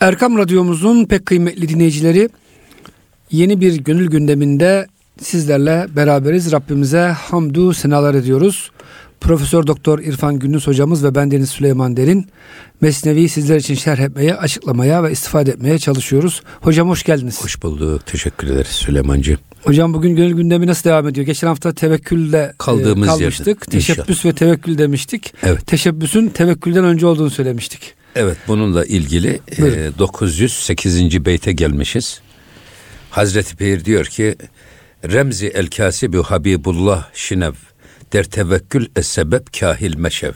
Erkam Radyomuzun pek kıymetli dinleyicileri yeni bir gönül gündeminde sizlerle beraberiz. Rabbimize hamdü senalar ediyoruz. Profesör Doktor İrfan Gündüz hocamız ve ben Deniz Süleyman Derin Mesnevi sizler için şerh etmeye, açıklamaya ve istifade etmeye çalışıyoruz. Hocam hoş geldiniz. Hoş bulduk. Teşekkür ederiz Süleymancığım. Hocam bugün gönül gündemi nasıl devam ediyor? Geçen hafta tevekkülle e, Kaldığımız kalmıştık. yerde, Teşebbüs inşallah. ve tevekkül demiştik. Evet. Teşebbüsün tevekkülden önce olduğunu söylemiştik. Evet bununla ilgili Buyurun. e, 908. beyte gelmişiz. Hazreti Pir diyor ki Remzi el kasibu Habibullah şinev der tevekkül es sebep kahil meşev.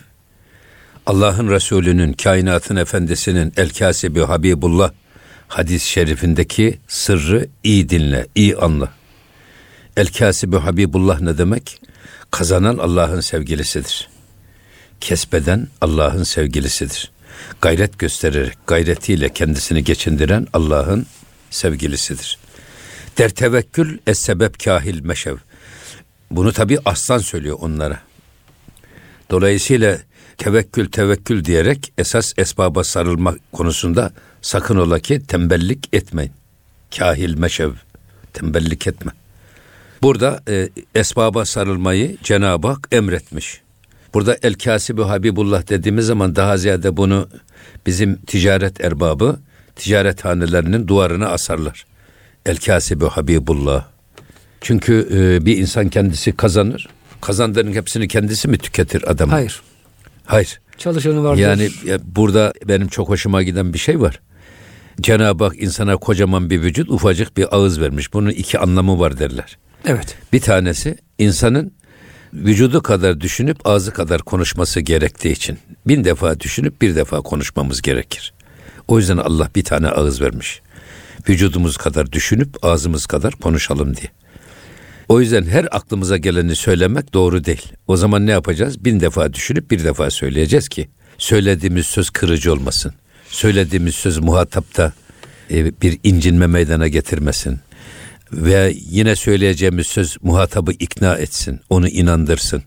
Allah'ın Resulü'nün kainatın efendisinin el kasibu Habibullah hadis-i şerifindeki sırrı iyi dinle, iyi anla. El kasibu Habibullah ne demek? Kazanan Allah'ın sevgilisidir. Kesbeden Allah'ın sevgilisidir. Gayret göstererek, gayretiyle kendisini geçindiren Allah'ın sevgilisidir. Der tevekkül es sebep kahil meşev. Bunu tabi aslan söylüyor onlara. Dolayısıyla tevekkül tevekkül diyerek esas esbaba sarılma konusunda sakın ola ki tembellik etmeyin. Kahil meşev, tembellik etme. Burada e, esbaba sarılmayı Cenab-ı Hak emretmiş. Burada El Kasibi Habibullah dediğimiz zaman daha ziyade bunu bizim ticaret erbabı ticarethanelerinin duvarına asarlar. El Kasibi Habibullah. Çünkü e, bir insan kendisi kazanır. Kazandığının hepsini kendisi mi tüketir adam? Hayır. Hayır. Çalışanı vardır. Yani ya, burada benim çok hoşuma giden bir şey var. Cenab-ı Hak insana kocaman bir vücut, ufacık bir ağız vermiş. Bunun iki anlamı var derler. evet. Bir tanesi insanın vücudu kadar düşünüp ağzı kadar konuşması gerektiği için bin defa düşünüp bir defa konuşmamız gerekir. O yüzden Allah bir tane ağız vermiş. Vücudumuz kadar düşünüp ağzımız kadar konuşalım diye. O yüzden her aklımıza geleni söylemek doğru değil. O zaman ne yapacağız? Bin defa düşünüp bir defa söyleyeceğiz ki söylediğimiz söz kırıcı olmasın. Söylediğimiz söz muhatapta e, bir incinme meydana getirmesin. Ve yine söyleyeceğimiz söz muhatabı ikna etsin, onu inandırsın.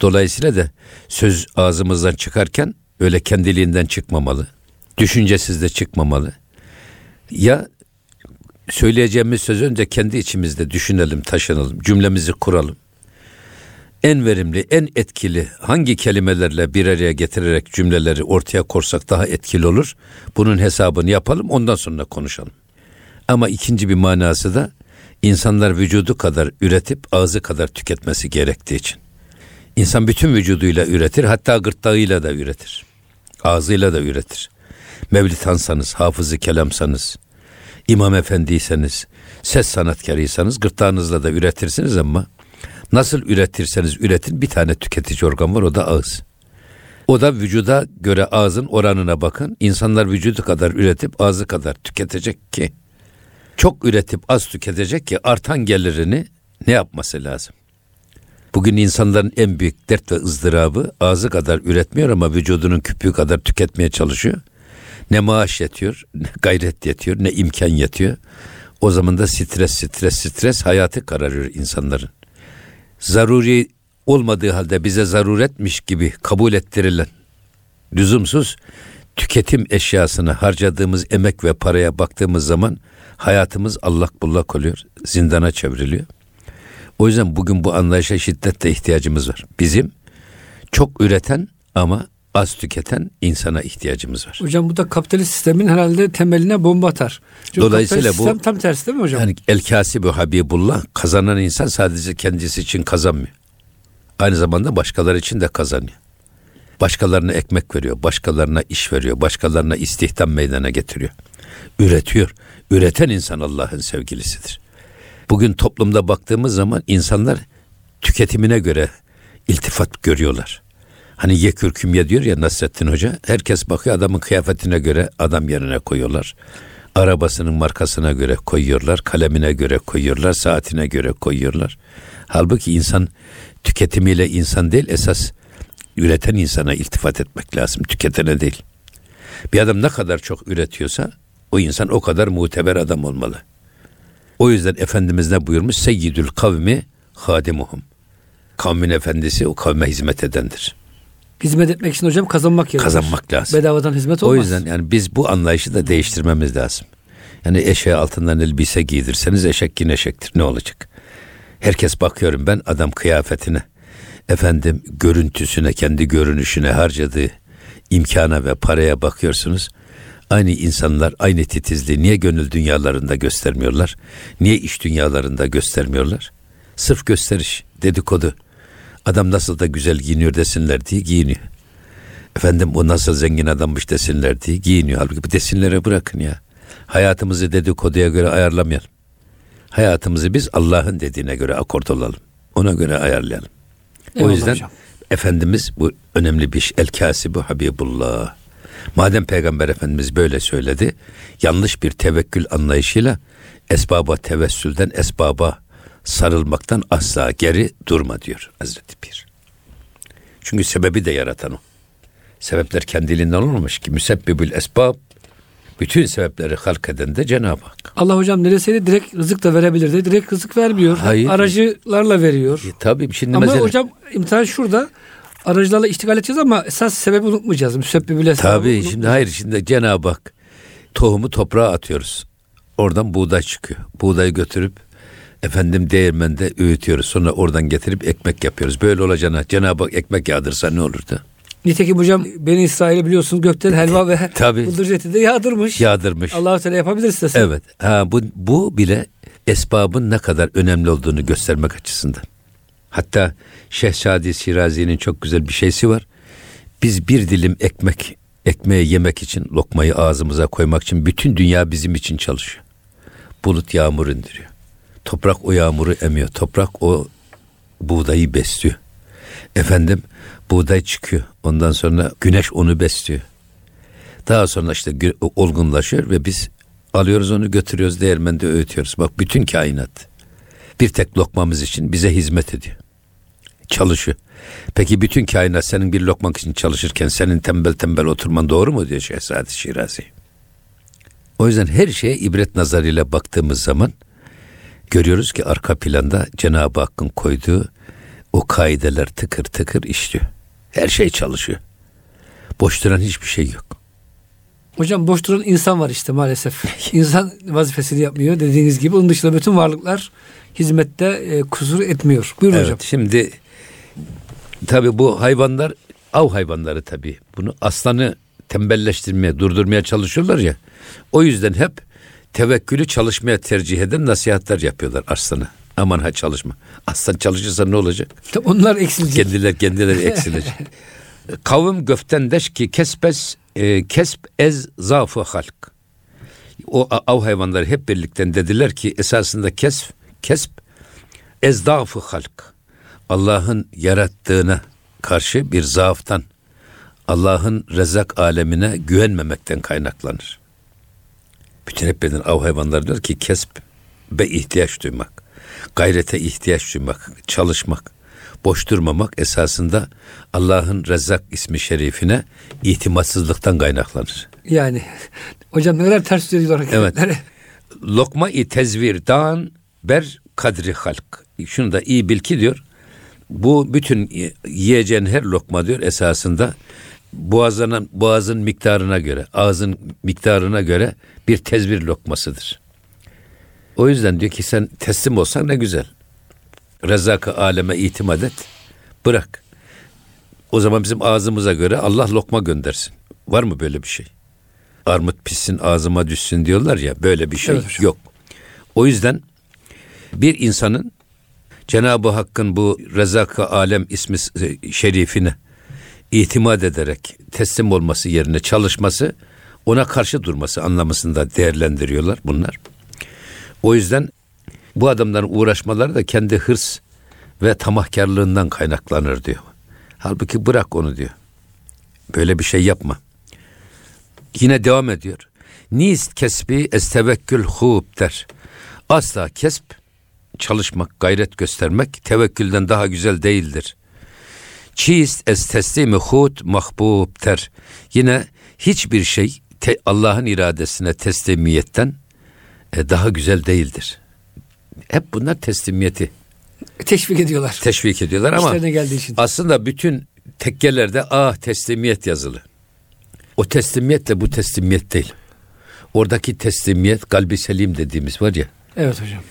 Dolayısıyla da söz ağzımızdan çıkarken öyle kendiliğinden çıkmamalı. Düşüncesiz de çıkmamalı. Ya söyleyeceğimiz söz önce kendi içimizde düşünelim, taşınalım, cümlemizi kuralım. En verimli, en etkili hangi kelimelerle bir araya getirerek cümleleri ortaya korsak daha etkili olur? Bunun hesabını yapalım, ondan sonra konuşalım. Ama ikinci bir manası da insanlar vücudu kadar üretip ağzı kadar tüketmesi gerektiği için. İnsan bütün vücuduyla üretir, hatta gırtlağıyla da üretir. Ağzıyla da üretir. Mevlitansanız, hafızı kelamsanız, imam efendiyseniz, ses sanatkarıysanız gırtlağınızla da üretirsiniz ama nasıl üretirseniz üretin bir tane tüketici organ var o da ağız. O da vücuda göre ağzın oranına bakın. İnsanlar vücudu kadar üretip ağzı kadar tüketecek ki çok üretip az tüketecek ki artan gelirini ne yapması lazım? Bugün insanların en büyük dert ve ızdırabı ağzı kadar üretmiyor ama vücudunun küpüğü kadar tüketmeye çalışıyor. Ne maaş yetiyor, ne gayret yetiyor, ne imkan yetiyor. O zaman da stres, stres, stres hayatı kararıyor insanların. Zaruri olmadığı halde bize zaruretmiş gibi kabul ettirilen lüzumsuz tüketim eşyasına harcadığımız emek ve paraya baktığımız zaman hayatımız allak bullak oluyor, zindana çevriliyor. O yüzden bugün bu anlayışa şiddetle ihtiyacımız var. Bizim çok üreten ama az tüketen insana ihtiyacımız var. Hocam bu da kapitalist sistemin herhalde temeline bomba atar. Çünkü Dolayısıyla bu- sistem tam tersi değil mi hocam? Yani el kasibu habibullah kazanan insan sadece kendisi için kazanmıyor. Aynı zamanda başkaları için de kazanıyor. Başkalarına ekmek veriyor, başkalarına iş veriyor, başkalarına istihdam meydana getiriyor. Üretiyor. Üreten insan Allah'ın sevgilisidir. Bugün toplumda baktığımız zaman insanlar tüketimine göre iltifat görüyorlar. Hani ye kürküm ye diyor ya Nasrettin Hoca. Herkes bakıyor adamın kıyafetine göre adam yerine koyuyorlar. Arabasının markasına göre koyuyorlar, kalemine göre koyuyorlar, saatine göre koyuyorlar. Halbuki insan tüketimiyle insan değil esas üreten insana iltifat etmek lazım, tüketene değil. Bir adam ne kadar çok üretiyorsa o insan o kadar muteber adam olmalı. O yüzden Efendimiz ne buyurmuş? Seyyidül kavmi hadimuhum. Kavmin efendisi o kavme hizmet edendir. Hizmet etmek için hocam kazanmak gerekiyor. Kazanmak lazım. Bedavadan hizmet olmaz. O yüzden yani biz bu anlayışı da değiştirmemiz lazım. Yani eşeğe altından elbise giydirseniz eşek yine eşektir. Ne olacak? Herkes bakıyorum ben adam kıyafetine, efendim görüntüsüne, kendi görünüşüne harcadığı imkana ve paraya bakıyorsunuz. Aynı insanlar aynı titizliği niye gönül dünyalarında göstermiyorlar? Niye iş dünyalarında göstermiyorlar? Sırf gösteriş, dedikodu. Adam nasıl da güzel giyiniyor desinler diye giyiniyor. Efendim bu nasıl zengin adammış desinler diye giyiniyor. Halbuki bu desinlere bırakın ya. Hayatımızı dedikoduya göre ayarlamayalım. Hayatımızı biz Allah'ın dediğine göre akort olalım. Ona göre ayarlayalım. Eyvallah o yüzden hocam. Efendimiz bu önemli bir iş. El kasibu Habibullah. Madem Peygamber Efendimiz böyle söyledi, yanlış bir tevekkül anlayışıyla esbaba tevessülden esbaba sarılmaktan asla geri durma diyor Hazreti Pir. Çünkü sebebi de yaratan o. Sebepler kendiliğinden olmamış ki müsebbibül esbab bütün sebepleri halk eden de Cenab-ı Hak. Allah hocam neresiydi direkt rızık da verebilirdi. Direkt rızık vermiyor. Hayır. Aracılarla veriyor. E, tabii şimdi ama mesele. hocam imtihan şurada. Aracılarla iştigal edeceğiz ama esas sebebi unutmayacağız. Müsebbibül esbabı Tabii şimdi hayır şimdi Cenab-ı Hak tohumu toprağa atıyoruz. Oradan buğday çıkıyor. Buğdayı götürüp efendim değirmende öğütüyoruz. Sonra oradan getirip ekmek yapıyoruz. Böyle olacağına Cenab-ı Hak ekmek yağdırsa ne olurdu? Nitekim hocam Beni İsrail'i biliyorsunuz gökten helva ve Tabii. bıldır eti de yağdırmış. Yağdırmış. Allah-u Teala yapabilir istese. Evet. Ha bu bu bile esbabın ne kadar önemli olduğunu göstermek açısından. Hatta Şehzadi Şirazi'nin çok güzel bir şeysi var. Biz bir dilim ekmek ekmeği yemek için lokmayı ağzımıza koymak için bütün dünya bizim için çalışıyor. Bulut yağmur indiriyor. Toprak o yağmuru emiyor. Toprak o buğdayı besliyor. Efendim buğday çıkıyor. Ondan sonra güneş onu besliyor. Daha sonra işte olgunlaşıyor ve biz alıyoruz onu götürüyoruz değirmende öğütüyoruz. Bak bütün kainat bir tek lokmamız için bize hizmet ediyor. Çalışıyor. Peki bütün kainat senin bir lokmak için çalışırken senin tembel tembel oturman doğru mu diyor Şehzade Şirazi. O yüzden her şeye ibret nazarıyla baktığımız zaman görüyoruz ki arka planda Cenab-ı Hakk'ın koyduğu o kaideler tıkır tıkır işliyor. Her şey çalışıyor. Boş duran hiçbir şey yok. Hocam boş duran insan var işte maalesef. İnsan vazifesini yapmıyor dediğiniz gibi. Onun dışında bütün varlıklar hizmette e, kusur etmiyor. Buyurun Evet, hocam. şimdi tabi bu hayvanlar av hayvanları tabi. Bunu aslanı tembelleştirmeye, durdurmaya çalışıyorlar ya. O yüzden hep tevekkülü çalışmaya tercih eden nasihatler yapıyorlar aslana. Aman ha çalışma. Aslan çalışırsa ne olacak? Onlar eksilecek. Kendiler kendileri eksilecek. Kavim göftendeş ki kesbes e, kesb ez zafı halk. O av hayvanları hep birlikte dediler ki esasında kesb kesb ezdafı halk. Allah'ın yarattığına karşı bir zaaftan, Allah'ın rezak alemine güvenmemekten kaynaklanır. Bütün hep birden av hayvanları diyor ki kesb be ihtiyaç duymak, gayrete ihtiyaç duymak, çalışmak, boş durmamak esasında Allah'ın Rezzak ismi şerifine itimatsızlıktan kaynaklanır. Yani hocam ne kadar ters söylüyor hareketleri. Lokma-i tezvir dan ber kadri halk. Şunu da iyi bil ki diyor. Bu bütün yiyeceğin her lokma diyor esasında boğazına, boğazın miktarına göre, ağzın miktarına göre bir tezvir lokmasıdır. O yüzden diyor ki sen teslim olsan ne güzel. Rezzak-ı aleme itimat et. Bırak. O zaman bizim ağzımıza göre Allah lokma göndersin. Var mı böyle bir şey? Armut pişsin ağzıma düşsün diyorlar ya böyle bir şey Evet yok. O yüzden bir insanın Cenab-ı Hakk'ın bu Rezak-ı Alem ismi şerifine itimat ederek teslim olması yerine çalışması ona karşı durması anlamısında değerlendiriyorlar bunlar. O yüzden bu adamların uğraşmaları da kendi hırs ve tamahkarlığından kaynaklanır diyor. Halbuki bırak onu diyor. Böyle bir şey yapma. Yine devam ediyor. Nist kesbi estevekkül hub der. Asla kesp çalışmak, gayret göstermek tevekkülden daha güzel değildir. Çiist es teslimi hud mahbub der. Yine hiçbir şey Allah'ın iradesine teslimiyetten daha güzel değildir. Hep bunlar teslimiyeti Teşvik ediyorlar. teşvik ediyorlar ama geldiği için. aslında bütün tekkelerde ah teslimiyet yazılı. O teslimiyet de bu teslimiyet değil. Oradaki teslimiyet kalbi selim dediğimiz var ya. Evet hocam.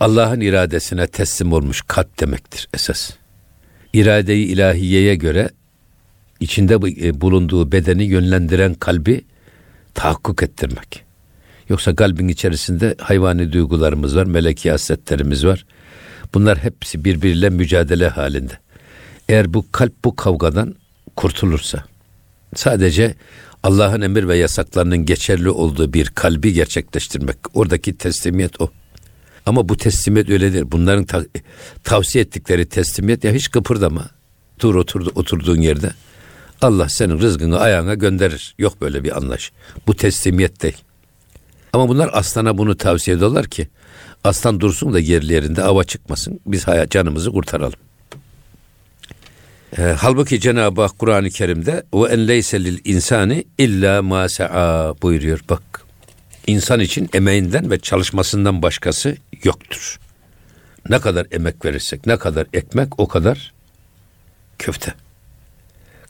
Allah'ın iradesine teslim olmuş kalp demektir esas. İradeyi ilahiyeye göre içinde e, bulunduğu bedeni yönlendiren kalbi tahakkuk ettirmek. Yoksa kalbin içerisinde hayvani duygularımız var, meleki hasletlerimiz var. Bunlar hepsi birbiriyle mücadele halinde. Eğer bu kalp bu kavgadan kurtulursa, sadece Allah'ın emir ve yasaklarının geçerli olduğu bir kalbi gerçekleştirmek, oradaki teslimiyet o. Ama bu teslimiyet öyle değil. Bunların ta- tavsiye ettikleri teslimiyet ya hiç kıpırdama. Dur oturdu, oturduğun yerde. Allah senin rızkını ayağına gönderir. Yok böyle bir anlaş. Bu teslimiyet değil. Ama bunlar aslana bunu tavsiye ediyorlar ki aslan dursun da yerli yerinde ava çıkmasın. Biz hayat canımızı kurtaralım. E, halbuki Cenab-ı Hak Kur'an-ı Kerim'de o en leyse lil insani illa ma sa'a buyuruyor. Bak insan için emeğinden ve çalışmasından başkası yoktur. Ne kadar emek verirsek, ne kadar ekmek o kadar köfte.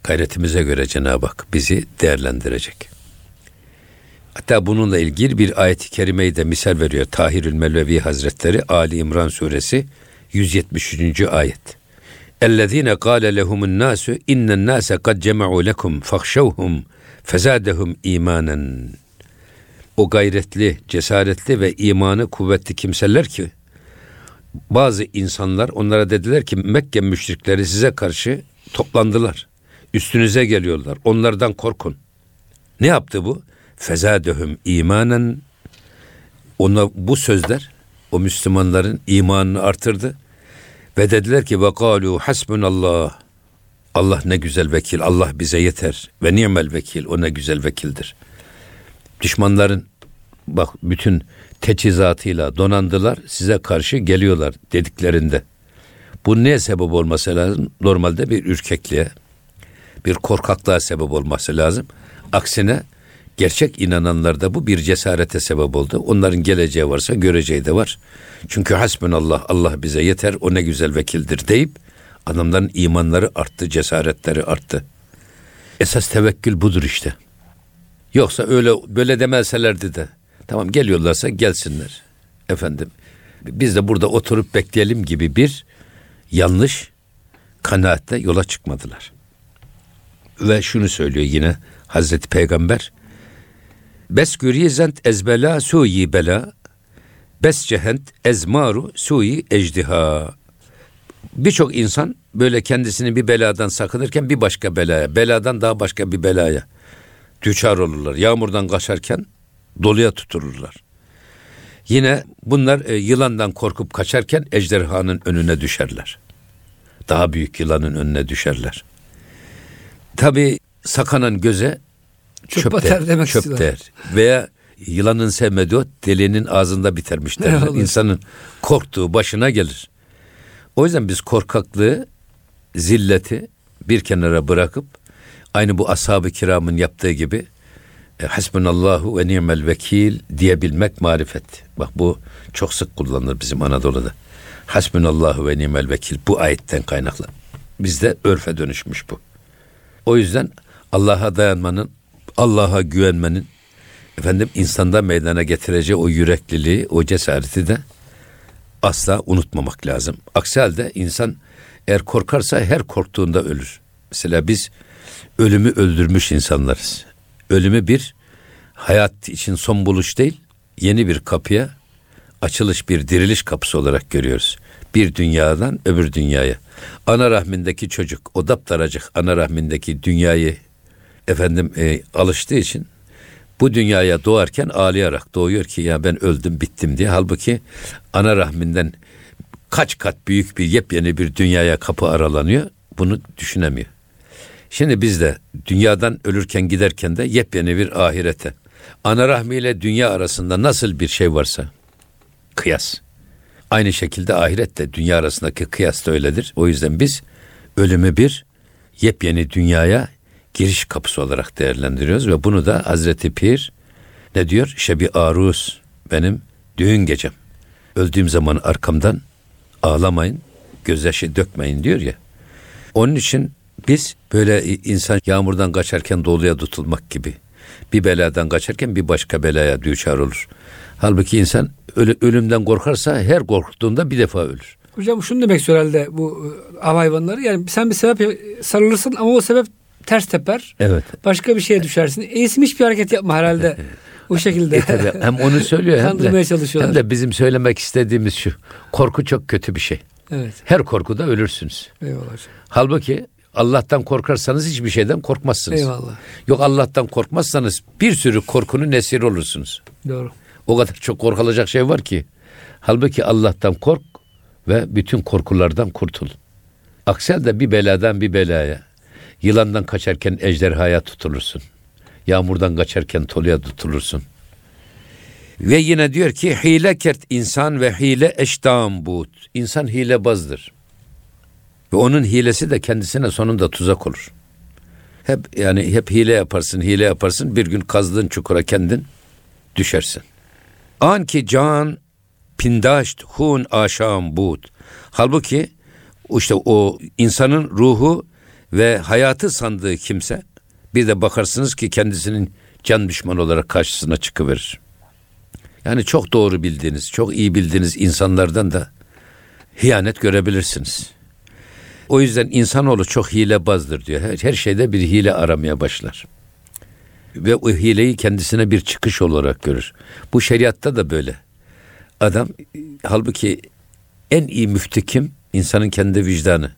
Gayretimize göre Cenab-ı Hak bizi değerlendirecek. Hatta bununla ilgili bir ayet-i kerimeyi de misal veriyor Tahirül Mevlevi Hazretleri Ali İmran suresi 173. ayet. اَلَّذ۪ينَ قَالَ لَهُمُ النَّاسُ اِنَّ النَّاسَ قَدْ جَمَعُوا لَكُمْ فَخْشَوْهُمْ فَزَادَهُمْ اِيمَانًا O gayretli, cesaretli ve imanı kuvvetli kimseler ki bazı insanlar onlara dediler ki Mekke müşrikleri size karşı toplandılar. Üstünüze geliyorlar. Onlardan korkun. Ne yaptı bu? Fezadehum imanen ona bu sözler o Müslümanların imanını artırdı. Ve dediler ki ve kalu hasbunallah. Allah ne güzel vekil. Allah bize yeter. Ve ni'mel vekil. O ne güzel vekildir. Düşmanların bak bütün teçhizatıyla donandılar. Size karşı geliyorlar dediklerinde. Bu neye sebep olması lazım? Normalde bir ürkekliğe, bir korkaklığa sebep olması lazım. Aksine gerçek inananlarda bu bir cesarete sebep oldu. Onların geleceği varsa göreceği de var. Çünkü hasbunallah Allah bize yeter o ne güzel vekildir deyip adamların imanları arttı, cesaretleri arttı. Esas tevekkül budur işte. Yoksa öyle böyle demeselerdi de tamam geliyorlarsa gelsinler. Efendim biz de burada oturup bekleyelim gibi bir yanlış kanaatte yola çıkmadılar. Ve şunu söylüyor yine Hazreti Peygamber Bes güriyezent ezbela suyi bela Bes cehent ezmaru suyi ecdiha Birçok insan böyle kendisini bir beladan sakınırken bir başka belaya, beladan daha başka bir belaya düçar olurlar. Yağmurdan kaçarken doluya tutulurlar. Yine bunlar e, yılandan korkup kaçarken ejderhanın önüne düşerler. Daha büyük yılanın önüne düşerler. Tabi sakanan göze çöp, çöp der, demek çöp istiyorlar. der. Veya yılanın sevmediği o delinin ağzında bitermiş derler. İnsanın korktuğu başına gelir. O yüzden biz korkaklığı, zilleti bir kenara bırakıp aynı bu ashab-ı kiramın yaptığı gibi e, hasbunallahu ve ni'mel vekil diyebilmek marifet. Bak bu çok sık kullanılır bizim Anadolu'da. Hasbunallahu ve ni'mel vekil bu ayetten kaynaklı. Bizde örfe dönüşmüş bu. O yüzden Allah'a dayanmanın, Allah'a güvenmenin efendim insanda meydana getireceği o yürekliliği, o cesareti de asla unutmamak lazım. Aksi halde insan eğer korkarsa her korktuğunda ölür. Mesela biz ölümü öldürmüş insanlarız. Ölümü bir hayat için son buluş değil, yeni bir kapıya açılış bir diriliş kapısı olarak görüyoruz. Bir dünyadan öbür dünyaya. Ana rahmindeki çocuk o daptaracık ana rahmindeki dünyayı efendim e, alıştığı için bu dünyaya doğarken ağlayarak doğuyor ki ya ben öldüm bittim diye. Halbuki ana rahminden kaç kat büyük bir yepyeni bir dünyaya kapı aralanıyor. Bunu düşünemiyor. Şimdi biz de dünyadan ölürken giderken de yepyeni bir ahirete. Ana rahmiyle dünya arasında nasıl bir şey varsa kıyas. Aynı şekilde ahirette dünya arasındaki kıyas da öyledir. O yüzden biz ölümü bir yepyeni dünyaya giriş kapısı olarak değerlendiriyoruz ve bunu da Hazreti Pir ne diyor? Şebi aruz benim düğün gecem. Öldüğüm zaman arkamdan ağlamayın, gözyaşı dökmeyin diyor ya. Onun için Biz böyle insan yağmurdan kaçarken doluya tutulmak gibi. Bir beladan kaçarken bir başka belaya düçar olur. Halbuki insan ölümden korkarsa her korktuğunda bir defa ölür. Hocam şunu demek istiyor herhalde bu e, av hayvanları. Yani sen bir sebep sarılırsın ama o sebep ters teper. Evet. Başka bir şeye düşersin. Eğisim hiçbir hareket yapma herhalde. O şekilde. E tabii, hem onu söylüyor hem de, çalışıyorlar. hem de bizim söylemek istediğimiz şu. Korku çok kötü bir şey. Evet. Her korkuda ölürsünüz. Eyvallah. Halbuki Allah'tan korkarsanız hiçbir şeyden korkmazsınız. Eyvallah. Yok Allah'tan korkmazsanız bir sürü korkunun esiri olursunuz. Doğru. O kadar çok korkulacak şey var ki. Halbuki Allah'tan kork ve bütün korkulardan kurtul. Aksi halde bir beladan bir belaya, yılandan kaçarken ejderhaya tutulursun. Yağmurdan kaçarken toluya tutulursun. Ve yine diyor ki hile kert insan ve hile eştam but. İnsan hilebazdır. Ve onun hilesi de kendisine sonunda tuzak olur. Hep yani hep hile yaparsın, hile yaparsın. Bir gün kazdığın çukura kendin düşersin. An ki can pindaşt hun aşam bud. Halbuki işte o insanın ruhu ve hayatı sandığı kimse bir de bakarsınız ki kendisinin can düşman olarak karşısına çıkıverir. Yani çok doğru bildiğiniz, çok iyi bildiğiniz insanlardan da hiyanet görebilirsiniz. O yüzden insanoğlu çok hilebazdır diyor. Her, her şeyde bir hile aramaya başlar. Ve o hileyi kendisine bir çıkış olarak görür. Bu şeriatta da böyle. Adam halbuki en iyi müftü kim? İnsanın kendi vicdanı.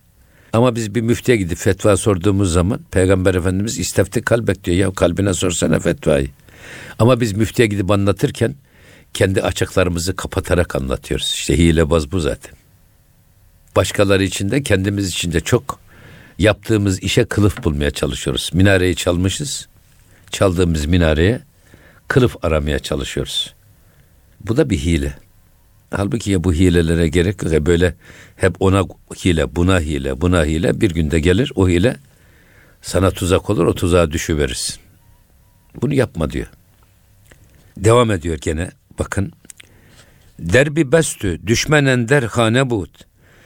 Ama biz bir müftiye gidip fetva sorduğumuz zaman Peygamber Efendimiz istefti kalbek diyor. Ya kalbine sorsana fetvayı. Ama biz müftiye gidip anlatırken kendi açıklarımızı kapatarak anlatıyoruz. İşte hilebaz bu zaten. Başkaları için de kendimiz için de çok yaptığımız işe kılıf bulmaya çalışıyoruz. Minareyi çalmışız. Çaldığımız minareye kılıf aramaya çalışıyoruz. Bu da bir hile. Halbuki ya bu hilelere gerek yok. Böyle hep ona hile, buna hile, buna hile. Bir günde gelir o hile sana tuzak olur, o tuzağa düşüverirsin. Bunu yapma diyor. Devam ediyor gene. Bakın. Derbi bestü, düşmenen der hane buğd.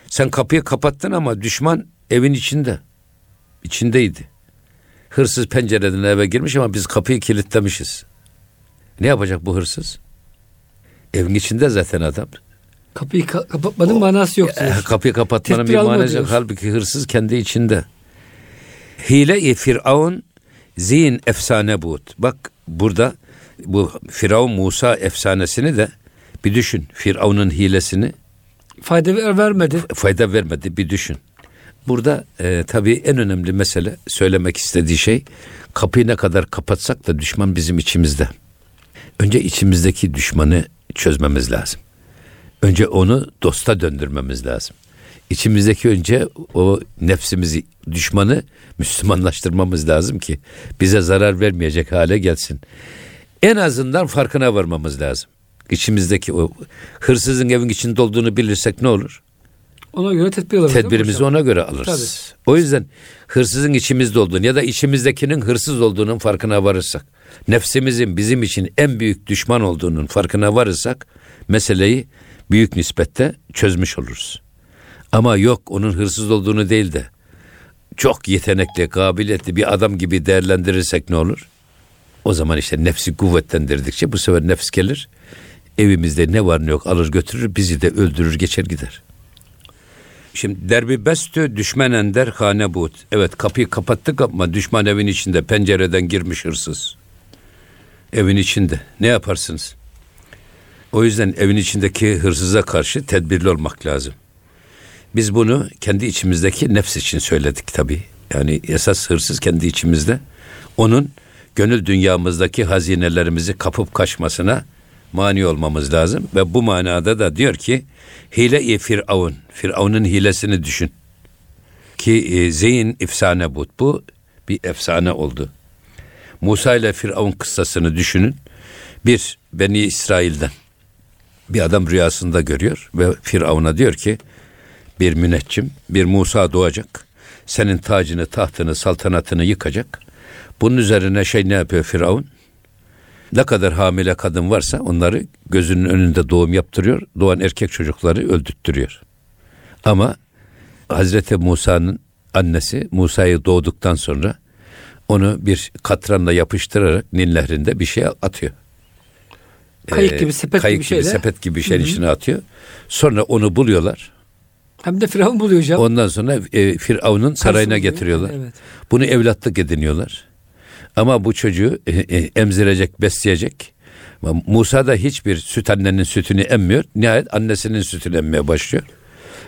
Sen kapıyı kapattın ama düşman evin içinde. İçindeydi. Hırsız pencereden eve girmiş ama biz kapıyı kilitlemişiz. Ne yapacak bu hırsız? Evin içinde zaten adam. Kapıyı ka- kapatmanın manası yok. E, kapıyı kapatmanın Tedbir bir manası yok. Halbuki hırsız kendi içinde. Hile-i Firavun zihin efsane bu. Bak burada bu Firavun Musa efsanesini de bir düşün. Firavun'un hilesini. Fayda vermedi. Fayda vermedi bir düşün. Burada e, tabii en önemli mesele söylemek istediği şey kapıyı ne kadar kapatsak da düşman bizim içimizde. Önce içimizdeki düşmanı çözmemiz lazım. Önce onu dosta döndürmemiz lazım. İçimizdeki önce o nefsimizi, düşmanı Müslümanlaştırmamız lazım ki bize zarar vermeyecek hale gelsin. En azından farkına varmamız lazım. İçimizdeki o hırsızın evin içinde olduğunu bilirsek ne olur? Ona göre tedbir alırız. Tedbirimizi ona göre alırız. Tabii. O yüzden hırsızın içimizde olduğunu ya da içimizdekinin hırsız olduğunun farkına varırsak, nefsimizin bizim için en büyük düşman olduğunun farkına varırsak meseleyi büyük nispette çözmüş oluruz. Ama yok onun hırsız olduğunu değil de çok yetenekli, kabiliyetli bir adam gibi değerlendirirsek ne olur? O zaman işte nefsi kuvvetlendirdikçe bu sefer nefs gelir. Evimizde ne var ne yok alır götürür bizi de öldürür geçer gider. Şimdi derbi bestü düşmenen der hane but. Evet kapıyı kapattık ama düşman evin içinde pencereden girmiş hırsız. Evin içinde ne yaparsınız? O yüzden evin içindeki hırsıza karşı tedbirli olmak lazım. Biz bunu kendi içimizdeki nefs için söyledik tabii. Yani esas hırsız kendi içimizde. Onun gönül dünyamızdaki hazinelerimizi kapıp kaçmasına mani olmamız lazım. Ve bu manada da diyor ki hile-i Firavun. Firavun'un hilesini düşün. Ki e, zeyn efsane bu. Bu bir efsane oldu. Musa ile Firavun kıssasını düşünün. Bir, Beni İsrail'den bir adam rüyasında görüyor ve Firavun'a diyor ki bir müneccim, bir Musa doğacak. Senin tacını, tahtını, saltanatını yıkacak. Bunun üzerine şey ne yapıyor Firavun? Ne kadar hamile kadın varsa onları gözünün önünde doğum yaptırıyor. Doğan erkek çocukları öldürttürüyor. Ama Hazreti Musa'nın annesi Musa'yı doğduktan sonra onu bir katranla yapıştırarak Nil Nehri'nde bir şey atıyor. Kayık ee, gibi sepet kayık gibi şeyle. sepet gibi şeyin içine atıyor. Sonra onu buluyorlar. Hem de Firavun buluyor hocam. Ondan sonra e, Firavun'un sarayına getiriyorlar. Evet. Bunu evlatlık ediniyorlar. Ama bu çocuğu e, e, emzirecek, besleyecek. Musa da hiçbir süt annenin sütünü emmiyor. Nihayet annesinin sütünü emmeye başlıyor.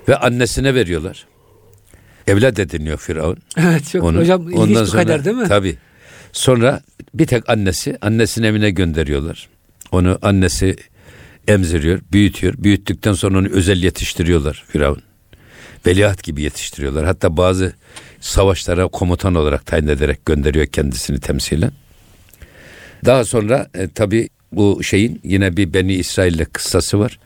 Ve annesine veriyorlar. Evlat ediniyor Firavun. Evet çok Onu, hocam ilginç ondan sonra, kadar değil mi? Tabii. Sonra bir tek annesi, annesinin evine gönderiyorlar. Onu annesi emziriyor, büyütüyor. Büyüttükten sonra onu özel yetiştiriyorlar Firavun. Veliaht gibi yetiştiriyorlar. Hatta bazı savaşlara komutan olarak tayin ederek gönderiyor kendisini temsilen. Daha sonra e, tabi bu şeyin yine bir Beni İsrail'le kıssası var.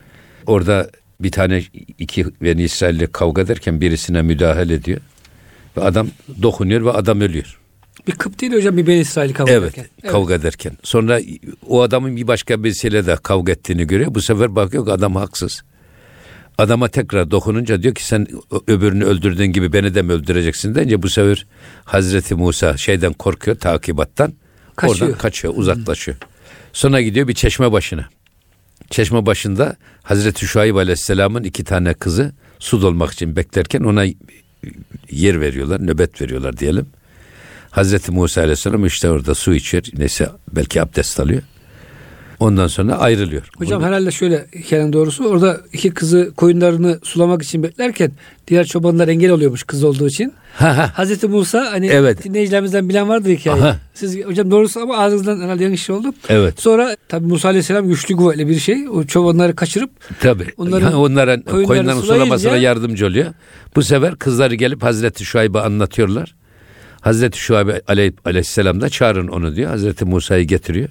Orada bir tane iki Beni İsrail'le kavga ederken birisine müdahale ediyor. Ve adam dokunuyor ve adam ölüyor. Bir Kıp değil hocam bir Beni İsrail kavga evet, ederken. Evet kavga ederken. Sonra o adamın bir başka birisiyle de kavga ettiğini görüyor. Bu sefer bakıyor ki adam haksız. Adama tekrar dokununca diyor ki sen öbürünü öldürdüğün gibi beni de mi öldüreceksin deyince bu sefer Hazreti Musa şeyden korkuyor takibattan. Kaçıyor. Oradan kaçıyor uzaklaşıyor. Hmm. Sonra gidiyor bir çeşme başına. Çeşme başında Hazreti Şuayb Aleyhisselam'ın iki tane kızı su dolmak için beklerken ona yer veriyorlar, nöbet veriyorlar diyelim. Hazreti Musa Aleyhisselam işte orada su içiyor. Neyse belki abdest alıyor. Ondan sonra ayrılıyor. Hocam Bunu... herhalde şöyle hikayenin doğrusu orada iki kızı koyunlarını sulamak için beklerken diğer çobanlar engel oluyormuş kız olduğu için. Hazreti Musa hani evet. dinleyicilerimizden bilen vardır hikaye. Aha. Siz hocam doğrusu ama ağzınızdan herhalde yanlış şey oldu. Evet. Sonra tabi Musa Aleyhisselam güçlü kuvvetli bir şey. O çobanları kaçırıp tabi onların, yani onların koyunların sulamasına yardımcı oluyor. Bu sefer kızları gelip Hazreti Şuayb'a anlatıyorlar. Hazreti Şuayb aleyhisselam da çağırın onu diyor. Hazreti Musa'yı getiriyor.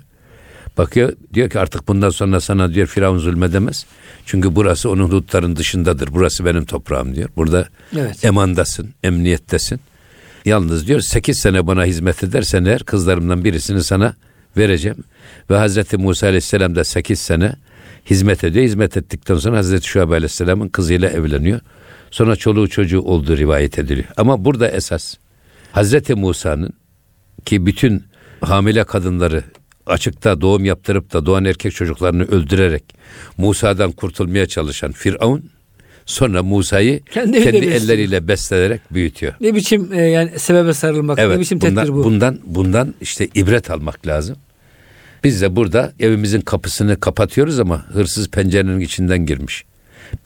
Bakıyor diyor ki artık bundan sonra sana diyor Firavun zulmedemez. Çünkü burası onun hudutların dışındadır. Burası benim toprağım diyor. Burada evet. emandasın, emniyettesin. Yalnız diyor sekiz sene bana hizmet edersen eğer kızlarımdan birisini sana vereceğim. Ve Hazreti Musa Aleyhisselam da sekiz sene hizmet ediyor. Hizmet ettikten sonra Hazreti Şuayb Aleyhisselam'ın kızıyla evleniyor. Sonra çoluğu çocuğu olduğu rivayet ediliyor. Ama burada esas Hazreti Musa'nın ki bütün hamile kadınları açıkta doğum yaptırıp da doğan erkek çocuklarını öldürerek Musa'dan kurtulmaya çalışan Firavun sonra Musa'yı kendi, kendi elleriyle beslenerek büyütüyor. Ne biçim e, yani sebebe sarılmak, evet, ne biçim tedbir bundan, bu? Bundan bundan işte ibret almak lazım. Biz de burada evimizin kapısını kapatıyoruz ama hırsız pencerenin içinden girmiş.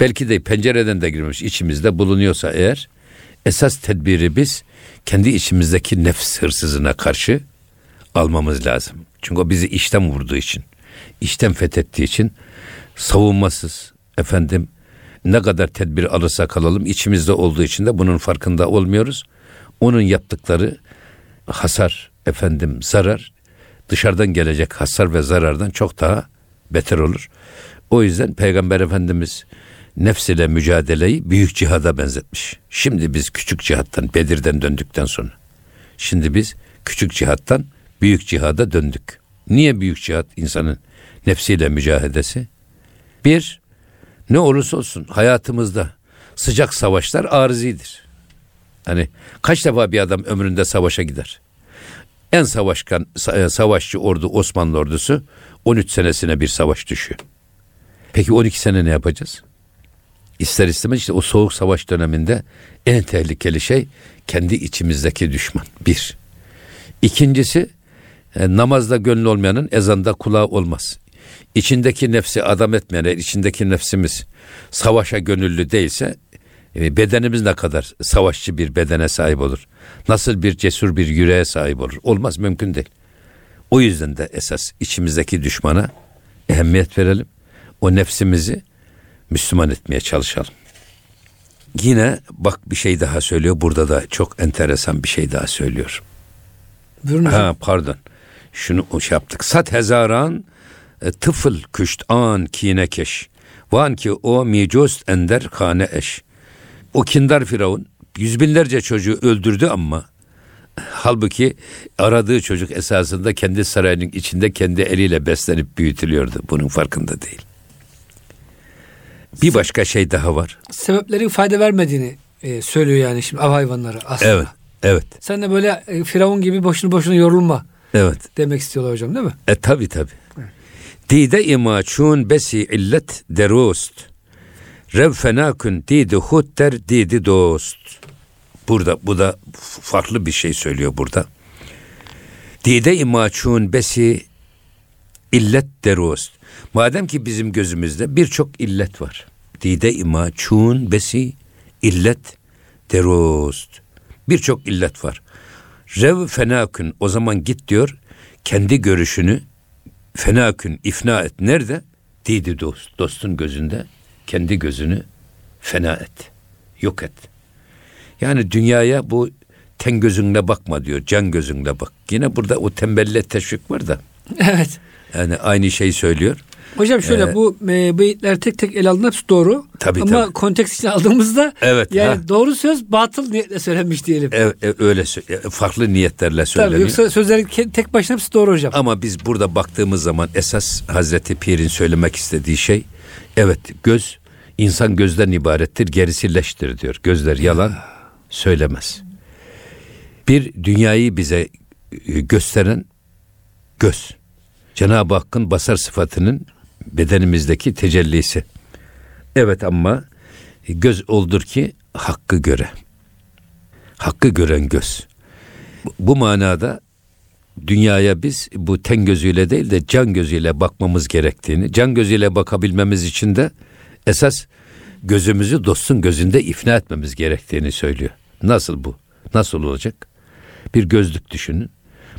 Belki de pencereden de girmiş içimizde bulunuyorsa eğer esas tedbiri biz kendi içimizdeki nefs hırsızına karşı almamız lazım. Çünkü o bizi işten vurduğu için, işten fethettiği için savunmasız efendim ne kadar tedbir alırsak alalım içimizde olduğu için de bunun farkında olmuyoruz. Onun yaptıkları hasar efendim zarar dışarıdan gelecek hasar ve zarardan çok daha beter olur. O yüzden Peygamber Efendimiz nefs ile mücadeleyi büyük cihada benzetmiş. Şimdi biz küçük cihattan, Bedir'den döndükten sonra. Şimdi biz küçük cihattan büyük cihada döndük. Niye büyük cihat insanın nefsiyle mücadelesi? Bir, ne olursa olsun hayatımızda sıcak savaşlar arızidir. Hani kaç defa bir adam ömründe savaşa gider? En savaşkan e, savaşçı ordu Osmanlı ordusu 13 senesine bir savaş düşüyor. Peki 12 sene ne yapacağız? İster istemez işte o soğuk savaş döneminde en tehlikeli şey kendi içimizdeki düşman. Bir. İkincisi e, namazda gönlü olmayanın ezanda kulağı olmaz. İçindeki nefsi adam etmeyen, içindeki nefsimiz savaşa gönüllü değilse e, bedenimiz ne kadar savaşçı bir bedene sahip olur? Nasıl bir cesur bir yüreğe sahip olur? Olmaz mümkün değil. O yüzden de esas içimizdeki düşmana ehemmiyet verelim. O nefsimizi Müslüman etmeye çalışalım. Yine bak bir şey daha söylüyor. Burada da çok enteresan bir şey daha söylüyor. Buyurun ha, pardon. Şunu şey yaptık. Sat hezaran e, tıfıl küşt an kine keş. Van ki o micost ender kane eş. O kindar firavun yüz binlerce çocuğu öldürdü ama halbuki aradığı çocuk esasında kendi sarayının içinde kendi eliyle beslenip büyütülüyordu. Bunun farkında değil. Bir başka şey daha var. Sebeplerin fayda vermediğini e, söylüyor yani şimdi av hayvanları aslında. Evet. Evet. Sen de böyle e, Firavun gibi boşuna boşuna yorulma Evet. demek istiyorlar hocam değil mi? E tabi tabi. Dide ima çun besi illet derost. Rev fenakun didi hut der didi dost. Burada bu da farklı bir şey söylüyor burada. Dide ima çun besi illet derost. Madem ki bizim gözümüzde birçok illet var. Dide ima çun besi illet derost. Birçok illet var. Rev fenakün o zaman git diyor kendi görüşünü fenakün ifna et. Nerede? Didi dost. Dostun gözünde kendi gözünü fena et. Yok et. Yani dünyaya bu ten gözünle bakma diyor. Can gözünle bak. Yine burada o tembelle teşvik var da. Evet. Yani aynı şeyi söylüyor. Hocam şöyle Ee, bu e, beyitler tek tek ele alınıp doğru. Tabii, Ama tabii. konteks içine aldığımızda Evet, yani ha. doğru söz batıl niyetle söylenmiş diyelim. E, e, öyle e, farklı niyetlerle Tabii söyleniyor. yoksa sözlerin tek başına hepsi doğru hocam. Ama biz burada baktığımız zaman esas Hazreti Pir'in söylemek istediği şey evet göz insan gözden ibarettir gerisi leştir diyor. Gözler yalan söylemez. Bir dünyayı bize e, gösteren göz. Cenab-ı Hakk'ın basar sıfatının bedenimizdeki tecellisi. Evet ama göz oldur ki hakkı göre. Hakkı gören göz. Bu- manada dünyaya biz bu ten gözüyle değil de can gözüyle bakmamız gerektiğini, can gözüyle bakabilmemiz için de esas gözümüzü dostun gözünde ifna etmemiz gerektiğini söylüyor. Nasıl bu? Nasıl olacak? Bir gözlük düşünün.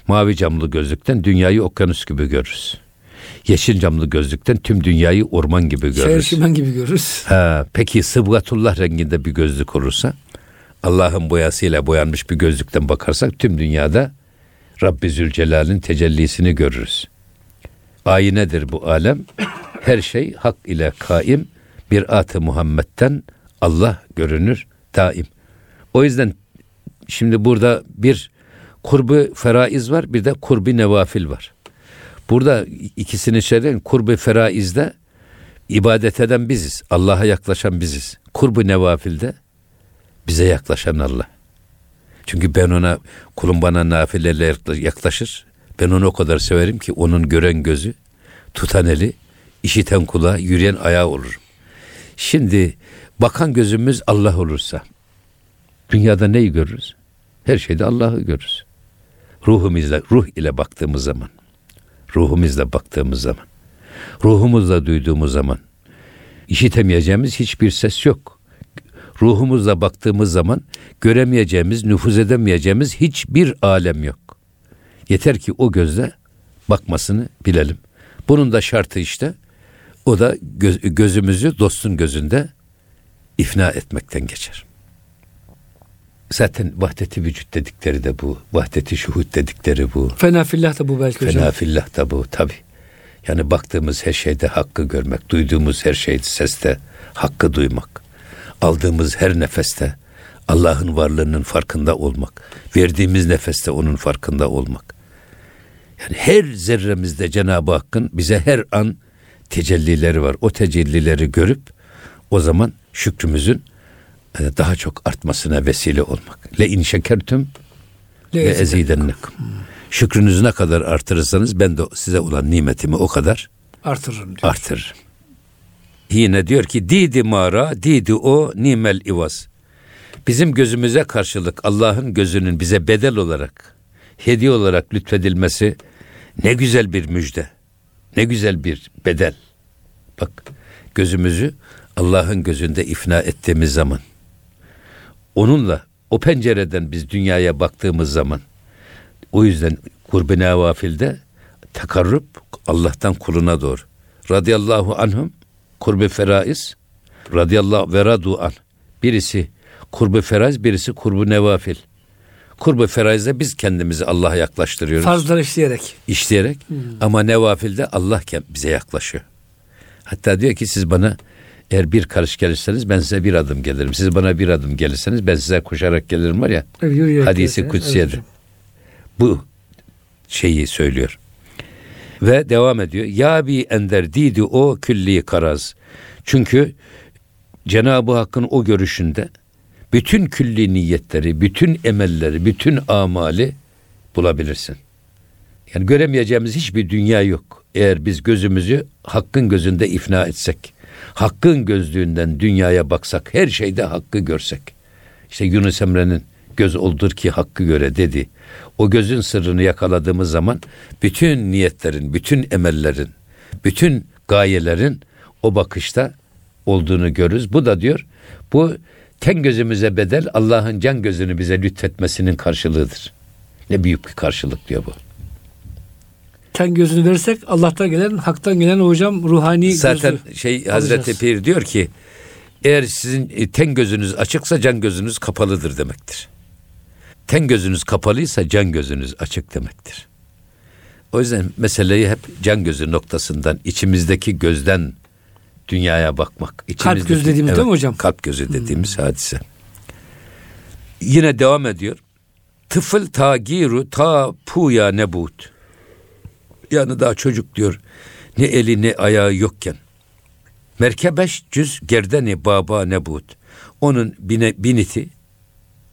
Mavi camlı gözlükten dünyayı okyanus gibi görürüz. Yeşil camlı gözlükten tüm dünyayı orman gibi görürüz. Şehir gibi görürüz. Ha, peki sıbgatullah renginde bir gözlük olursa Allah'ın boyasıyla boyanmış bir gözlükten bakarsak tüm dünyada Rabbi Zülcelal'in tecellisini görürüz. Ayinedir bu alem. Her şey hak ile kaim. Bir atı Muhammed'den Allah görünür daim. O yüzden şimdi burada bir kurbu feraiz var bir de kurbi nevafil var. Burada ikisini söyleyin. Kurbi feraizde ibadet eden biziz. Allah'a yaklaşan biziz. Kurbu nevafilde bize yaklaşan Allah. Çünkü ben ona kulum bana nafileyle yaklaşır. Ben onu o kadar severim ki onun gören gözü, tutan eli, işiten kulağı, yürüyen ayağı olur. Şimdi bakan gözümüz Allah olursa dünyada neyi görürüz? Her şeyde Allah'ı görürüz. Ruhumuzla, ruh ile baktığımız zaman, ruhumuzla baktığımız zaman, ruhumuzla duyduğumuz zaman işitemeyeceğimiz hiçbir ses yok. Ruhumuzla baktığımız zaman göremeyeceğimiz, nüfuz edemeyeceğimiz hiçbir alem yok. Yeter ki o gözle bakmasını bilelim. Bunun da şartı işte o da göz- gözümüzü dostun gözünde ifna etmekten geçer. Zaten vahdeti vücut dedikleri de bu. Vahdeti şuhud dedikleri bu. Fena fillah da bu belki hocam. Fena fillah da bu tabi. Yani baktığımız her şeyde hakkı görmek, duyduğumuz her şeyde seste hakkı duymak, aldığımız her nefeste Allah'ın varlığının farkında olmak, verdiğimiz nefeste onun farkında olmak. Yani her zerremizde Cenab-ı Hakk'ın bize her an tecellileri var. O tecellileri görüp o zaman şükrümüzün daha çok artmasına vesile olmak. Le in şekertüm Le ezidennekum. Şükrünüzü ne kadar artırırsanız ben de size olan nimetimi o kadar Artırırım diyor. artırırım. Yine diyor ki didi mara didi o nimel ivaz. Bizim gözümüze karşılık Allah'ın gözünün bize bedel olarak hediye olarak lütfedilmesi ne güzel bir müjde. Ne güzel bir bedel. Bak gözümüzü Allah'ın gözünde ifna ettiğimiz zaman onunla o pencereden biz dünyaya baktığımız zaman o yüzden kurbi nevafilde takarrup Allah'tan kuluna doğru. Radiyallahu anhum kurbi feraiz radiyallahu ve radu an. Birisi kurbi feraiz birisi kurbu nevafil. Kurbu feraizde biz kendimizi Allah'a yaklaştırıyoruz. Farzları işleyerek. işleyerek ama nevafilde Allah bize yaklaşıyor. Hatta diyor ki siz bana eğer bir karış gelirseniz ben size bir adım gelirim. Siz bana bir adım gelirseniz ben size koşarak gelirim var ya. Evet, Hadisi kutsiyedir. evet. Bu şeyi söylüyor. Ve devam ediyor. Ya bi ender didi o külli karaz. Çünkü Cenab-ı Hakk'ın o görüşünde bütün külli niyetleri, bütün emelleri, bütün amali bulabilirsin. Yani göremeyeceğimiz hiçbir dünya yok. Eğer biz gözümüzü hakkın gözünde ifna etsek, hakkın gözlüğünden dünyaya baksak, her şeyde hakkı görsek. İşte Yunus Emre'nin göz oldur ki hakkı göre dedi. O gözün sırrını yakaladığımız zaman bütün niyetlerin, bütün emellerin, bütün gayelerin o bakışta olduğunu görürüz. Bu da diyor bu ten gözümüze bedel Allah'ın can gözünü bize lütfetmesinin karşılığıdır. Ne büyük bir karşılık diyor bu. Ten gözünü verirsek Allah'tan gelen, haktan gelen hocam ruhani Zaten gözü şey Hazreti alacağız. Pir diyor ki eğer sizin e, ten gözünüz açıksa can gözünüz kapalıdır demektir. Ten gözünüz kapalıysa can gözünüz açık demektir. O yüzden meseleyi hep can gözü noktasından, içimizdeki gözden dünyaya bakmak. Kalp gözü dediğimiz evet, değil mi hocam? Kalp gözü dediğimiz hmm. hadise. Yine devam ediyor. Tıfıl tagiru ta puya nebut. Yani daha çocuk diyor. Ne eli ne ayağı yokken. Merkebeş cüz gerdeni baba nebut. Onun bine, biniti,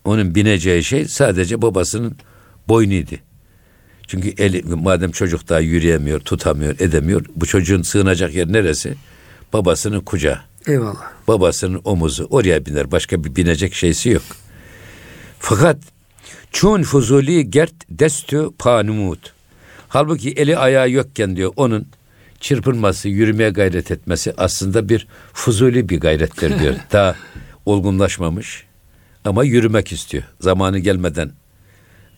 onun bineceği şey sadece babasının boynuydu. Çünkü eli, madem çocuk daha yürüyemiyor, tutamıyor, edemiyor. Bu çocuğun sığınacak yer neresi? Babasının kucağı. Eyvallah. Babasının omuzu. Oraya biner. Başka bir binecek şeysi yok. Fakat çun fuzuli gert destü panumut. Halbuki eli ayağı yokken diyor onun çırpınması, yürümeye gayret etmesi aslında bir fuzuli bir gayrettir diyor. Daha olgunlaşmamış ama yürümek istiyor. Zamanı gelmeden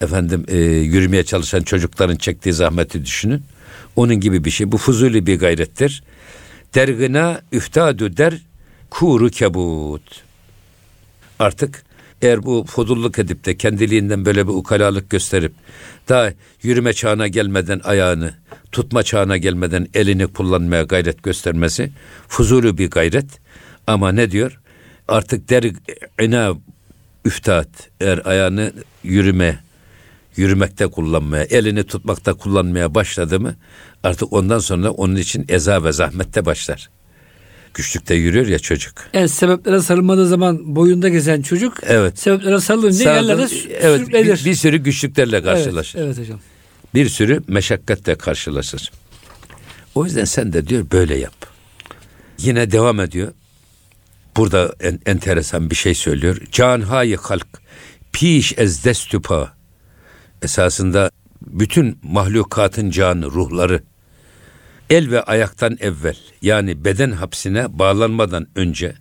efendim e, yürümeye çalışan çocukların çektiği zahmeti düşünün. Onun gibi bir şey. Bu fuzuli bir gayrettir. Dergına üftadu der kuru kebut. Artık eğer bu fodulluk edip de kendiliğinden böyle bir ukalalık gösterip daha yürüme çağına gelmeden ayağını, tutma çağına gelmeden elini kullanmaya gayret göstermesi fuzulu bir gayret. Ama ne diyor? Artık der ina üftat eğer ayağını yürüme yürümekte kullanmaya, elini tutmakta kullanmaya başladı mı artık ondan sonra onun için eza ve zahmette başlar. Güçlükte yürüyor ya çocuk. Evet sebeplere sarılmadığı zaman boyunda gezen çocuk evet. sebeplere sarılınca Sarılın, yerlerde evet, sürüklenir. Bir, bir sürü güçlüklerle karşılaşır. Evet, evet hocam. Bir sürü meşakkatle karşılaşır. O yüzden sen de diyor böyle yap. Yine devam ediyor. Burada en, enteresan bir şey söylüyor. Can hayi halk piş ez destüpa. Esasında bütün mahlukatın canı, ruhları el ve ayaktan evvel yani beden hapsine bağlanmadan önce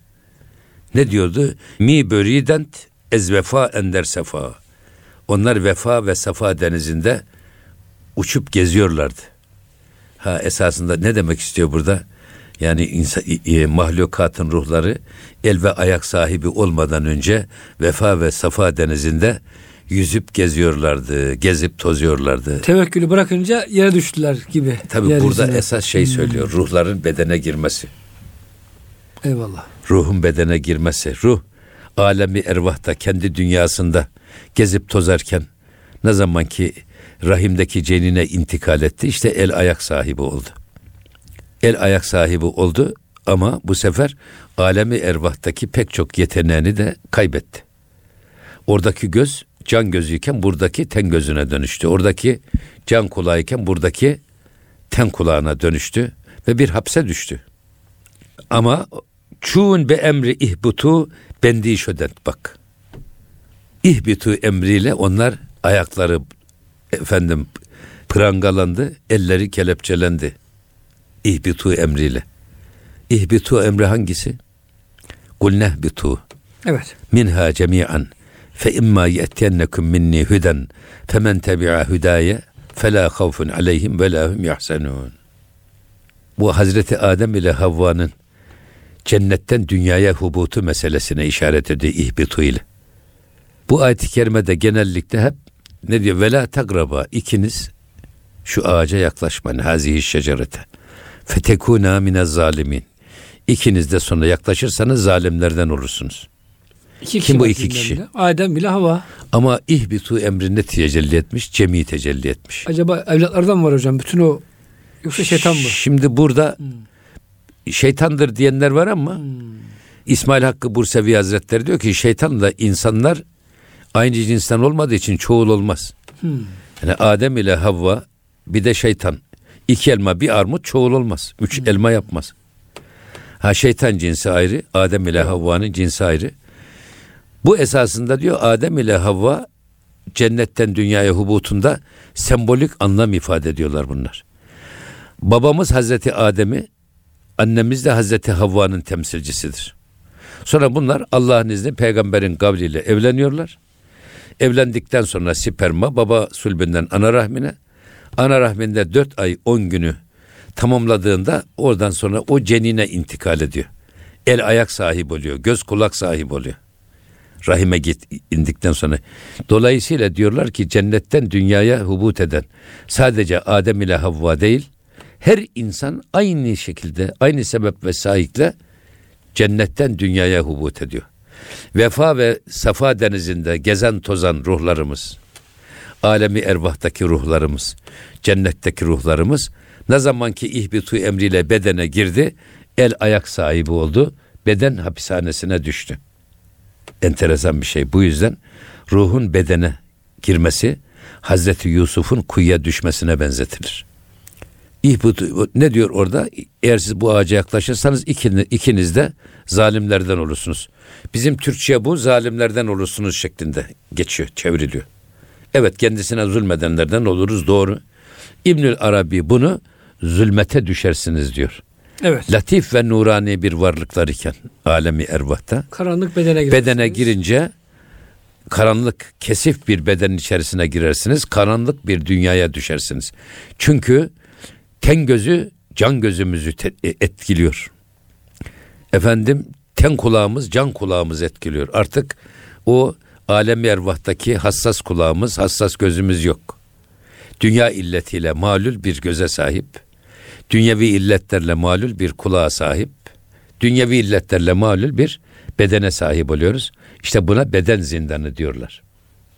ne diyordu? Mi börident ez vefa ender sefa. Onlar vefa ve safa denizinde uçup geziyorlardı. Ha esasında ne demek istiyor burada? Yani insan, e, mahlukatın ruhları el ve ayak sahibi olmadan önce vefa ve safa denizinde yüzüp geziyorlardı, gezip tozuyorlardı. Tevekkülü bırakınca yere düştüler gibi. Tabi burada esas şey söylüyor, hmm. ruhların bedene girmesi. Eyvallah. Ruhun bedene girmesi. Ruh alemi ervahta kendi dünyasında gezip tozarken ne zaman ki rahimdeki cenine intikal etti işte el ayak sahibi oldu. El ayak sahibi oldu ama bu sefer alemi ervahtaki pek çok yeteneğini de kaybetti. Oradaki göz can gözüyken buradaki ten gözüne dönüştü. Oradaki can kulağıyken buradaki ten kulağına dönüştü ve bir hapse düştü. Ama çun be emri ihbutu bendi şödet bak. İhbitu emriyle onlar ayakları efendim prangalandı, elleri kelepçelendi. İhbitu emriyle. İhbitu emri hangisi? Kul nehbitu. Evet. Minha cemi'an fe imma ye'tiyennekum minni huden femen tebi'a hudaye fela havfun aleyhim ve la hum yahsenun. Bu Hazreti Adem ile Havva'nın cennetten dünyaya hubutu meselesine işaret ediyor ihbitu ile. Bu ayet-i kerimede genellikle hep ne diyor? Vela tagraba ikiniz şu ağaca yaklaşmayın hazihi şecerete. Fetekuna mine zalimin. İkiniz de sonra yaklaşırsanız zalimlerden olursunuz. İki Kim bu iki kişi? Bile. Adem bile hava. Ama ihbitu emrinde tecelli etmiş, cemi tecelli etmiş. Acaba evlatlardan var hocam bütün o yoksa şeytan mı? Şimdi burada hmm. şeytandır diyenler var ama hmm. İsmail Hakkı Bursevi Hazretleri diyor ki şeytan da insanlar aynı cinsten olmadığı için çoğul olmaz. Hmm. Yani Adem ile Havva bir de şeytan. İki elma bir armut çoğul olmaz. Üç hmm. elma yapmaz. Ha şeytan cinsi ayrı, Adem ile Havva'nın cinsi ayrı. Bu esasında diyor Adem ile Havva cennetten dünyaya hubutunda sembolik anlam ifade ediyorlar bunlar. Babamız Hazreti Adem'i, annemiz de Hazreti Havva'nın temsilcisidir. Sonra bunlar Allah'ın izni peygamberin kavliyle evleniyorlar. Evlendikten sonra sperma baba sulbünden ana rahmine, ana rahminde dört ay on günü tamamladığında oradan sonra o cenine intikal ediyor. El ayak sahip oluyor, göz kulak sahip oluyor. Rahime git indikten sonra. Dolayısıyla diyorlar ki cennetten dünyaya hubut eden sadece Adem ile Havva değil, her insan aynı şekilde, aynı sebep ve sahikle cennetten dünyaya hubut ediyor. Vefa ve Safa denizinde gezen tozan ruhlarımız, alemi ervahtaki ruhlarımız, cennetteki ruhlarımız ne zamanki ihbitu emriyle bedene girdi, el ayak sahibi oldu, beden hapishanesine düştü. Enteresan bir şey. Bu yüzden ruhun bedene girmesi Hazreti Yusuf'un kuyuya düşmesine benzetilir. İhbut ne diyor orada? Eğer siz bu ağaca yaklaşırsanız ikiniz, ikiniz de zalimlerden olursunuz. Bizim Türkçe bu zalimlerden olursunuz şeklinde geçiyor, çevriliyor. Evet kendisine zulmedenlerden oluruz doğru. İbnül Arabi bunu zulmete düşersiniz diyor. Evet. Latif ve nurani bir varlıklar iken alemi ervahta. Karanlık bedene Bedene girince karanlık kesif bir beden içerisine girersiniz. Karanlık bir dünyaya düşersiniz. Çünkü ten gözü can gözümüzü e, etkiliyor. Efendim ten kulağımız can kulağımız etkiliyor. Artık o alem ervahtaki hassas kulağımız, hassas gözümüz yok. Dünya illetiyle malul bir göze sahip, dünyevi illetlerle malul bir kulağa sahip, dünyevi illetlerle malul bir bedene sahip oluyoruz. İşte buna beden zindanı diyorlar.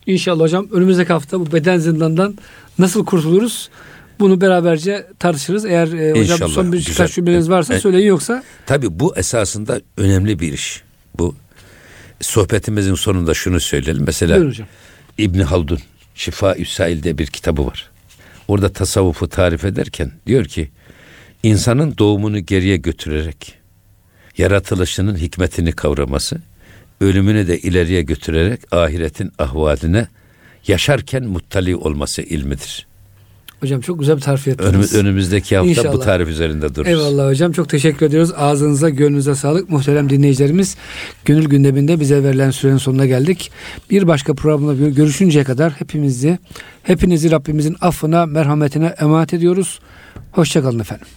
İnşallah hocam önümüzdeki hafta bu beden zindanından nasıl kurtuluruz? Bunu beraberce tartışırız. Eğer e, hocam son bir birkaç cümleniz varsa e, söyleyin yoksa. Tabii bu esasında önemli bir iş. Bu sohbetimizin sonunda şunu söyleyelim. Mesela İbni Haldun Şifa Üsail'de bir kitabı var. Orada tasavvufu tarif ederken diyor ki insanın doğumunu geriye götürerek yaratılışının hikmetini kavraması, ölümünü de ileriye götürerek ahiretin ahvaline yaşarken muttali olması ilmidir. Hocam çok güzel bir tarif ettiniz. Önümüz, önümüzdeki hafta İnşallah. bu tarif üzerinde dururuz. Eyvallah hocam çok teşekkür ediyoruz. Ağzınıza gönlünüze sağlık. Muhterem dinleyicilerimiz Gönül Gündeminde bize verilen sürenin sonuna geldik. Bir başka programda görüşünceye kadar hepimizi, hepinizi Rabbimizin affına, merhametine emanet ediyoruz. Hoşçakalın efendim.